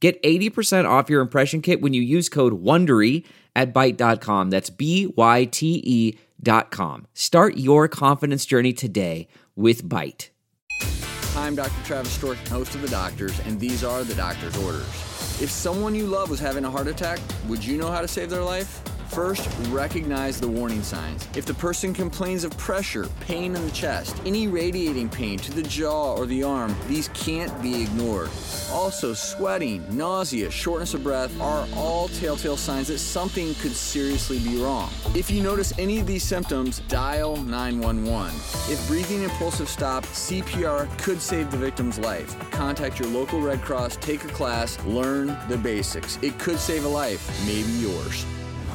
Get 80% off your impression kit when you use code WONDERY at Byte.com. That's B-Y-T-E dot com. Start your confidence journey today with Byte. I'm Dr. Travis Stork, host of The Doctors, and these are The Doctor's Orders. If someone you love was having a heart attack, would you know how to save their life? First, recognize the warning signs. If the person complains of pressure, pain in the chest, any radiating pain to the jaw or the arm, these can't be ignored. Also, sweating, nausea, shortness of breath are all telltale signs that something could seriously be wrong. If you notice any of these symptoms, dial 911. If breathing impulsive stop, CPR could save the victim's life. Contact your local Red Cross, take a class, learn the basics. It could save a life, maybe yours.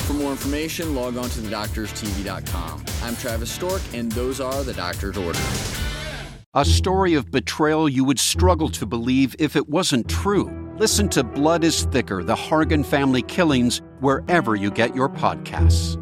For more information, log on to thedoctorstv.com. I'm Travis Stork, and those are the doctor's orders. A story of betrayal you would struggle to believe if it wasn't true. Listen to Blood is Thicker The Hargan Family Killings wherever you get your podcasts.